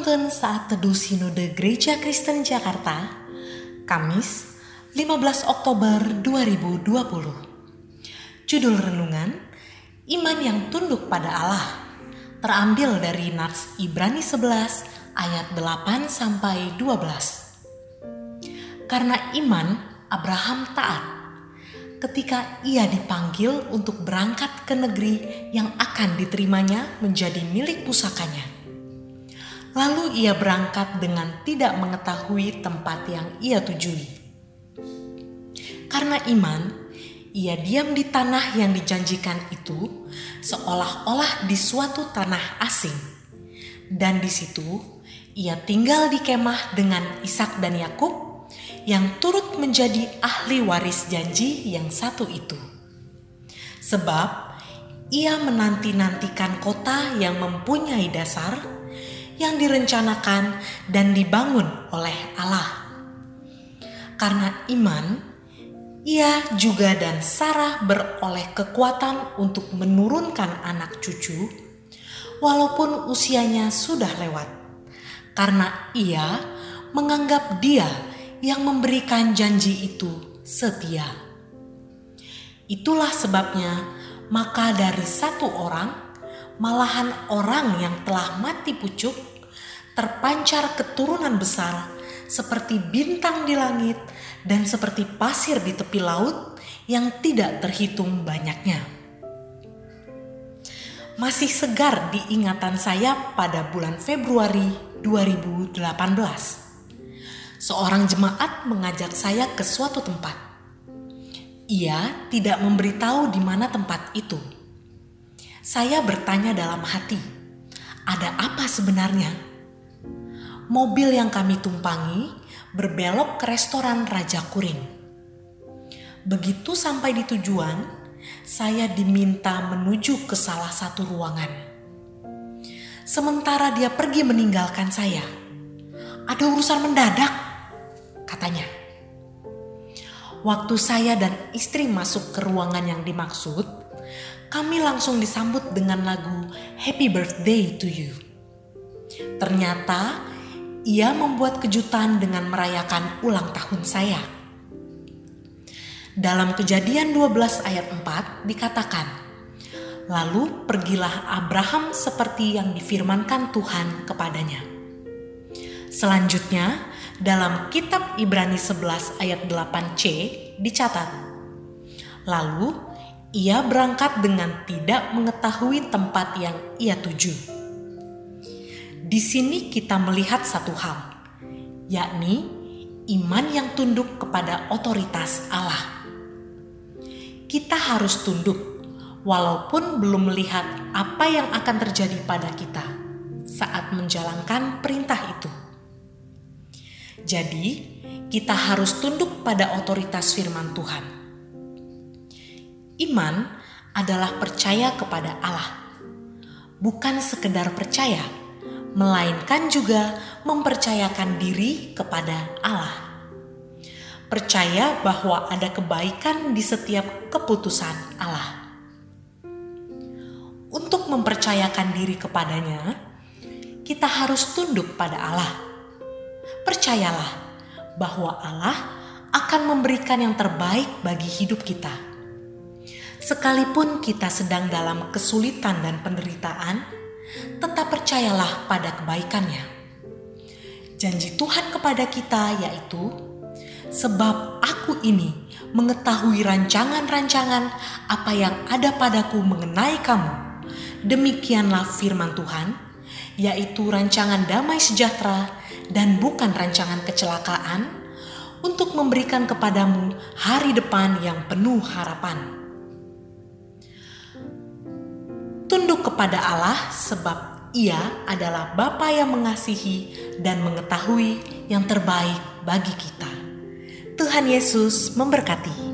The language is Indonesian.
Renungan saat teduh Sinode Gereja Kristen Jakarta, Kamis 15 Oktober 2020. Judul renungan, Iman yang tunduk pada Allah, terambil dari Nats Ibrani 11 ayat 8 sampai 12. Karena iman, Abraham taat ketika ia dipanggil untuk berangkat ke negeri yang akan diterimanya menjadi milik pusakanya Lalu ia berangkat dengan tidak mengetahui tempat yang ia tujui. Karena iman, ia diam di tanah yang dijanjikan itu, seolah-olah di suatu tanah asing, dan di situ ia tinggal di kemah dengan Ishak dan Yakub, yang turut menjadi ahli waris janji yang satu itu. Sebab ia menanti-nantikan kota yang mempunyai dasar yang direncanakan dan dibangun oleh Allah. Karena iman, ia juga dan Sarah beroleh kekuatan untuk menurunkan anak cucu, walaupun usianya sudah lewat, karena ia menganggap Dia yang memberikan janji itu setia. Itulah sebabnya, maka dari satu orang, malahan orang yang telah mati pucuk terpancar keturunan besar seperti bintang di langit dan seperti pasir di tepi laut yang tidak terhitung banyaknya. Masih segar di ingatan saya pada bulan Februari 2018. Seorang jemaat mengajak saya ke suatu tempat. Ia tidak memberitahu di mana tempat itu. Saya bertanya dalam hati, ada apa sebenarnya? mobil yang kami tumpangi berbelok ke restoran Raja Kuring. Begitu sampai di tujuan, saya diminta menuju ke salah satu ruangan. Sementara dia pergi meninggalkan saya, ada urusan mendadak, katanya. Waktu saya dan istri masuk ke ruangan yang dimaksud, kami langsung disambut dengan lagu Happy Birthday to You. Ternyata ia membuat kejutan dengan merayakan ulang tahun saya. Dalam kejadian 12 ayat 4 dikatakan, Lalu pergilah Abraham seperti yang difirmankan Tuhan kepadanya. Selanjutnya, dalam kitab Ibrani 11 ayat 8c dicatat, Lalu ia berangkat dengan tidak mengetahui tempat yang ia tuju di sini kita melihat satu hal, yakni iman yang tunduk kepada otoritas Allah. Kita harus tunduk, walaupun belum melihat apa yang akan terjadi pada kita saat menjalankan perintah itu. Jadi, kita harus tunduk pada otoritas firman Tuhan. Iman adalah percaya kepada Allah, bukan sekedar percaya melainkan juga mempercayakan diri kepada Allah. Percaya bahwa ada kebaikan di setiap keputusan Allah. Untuk mempercayakan diri kepadanya, kita harus tunduk pada Allah. Percayalah bahwa Allah akan memberikan yang terbaik bagi hidup kita. Sekalipun kita sedang dalam kesulitan dan penderitaan, tetap percayalah pada kebaikannya. Janji Tuhan kepada kita yaitu, sebab aku ini mengetahui rancangan-rancangan apa yang ada padaku mengenai kamu. Demikianlah firman Tuhan, yaitu rancangan damai sejahtera dan bukan rancangan kecelakaan untuk memberikan kepadamu hari depan yang penuh harapan. Tunduk kepada Allah sebab ia adalah Bapa yang mengasihi dan mengetahui yang terbaik bagi kita. Tuhan Yesus memberkati.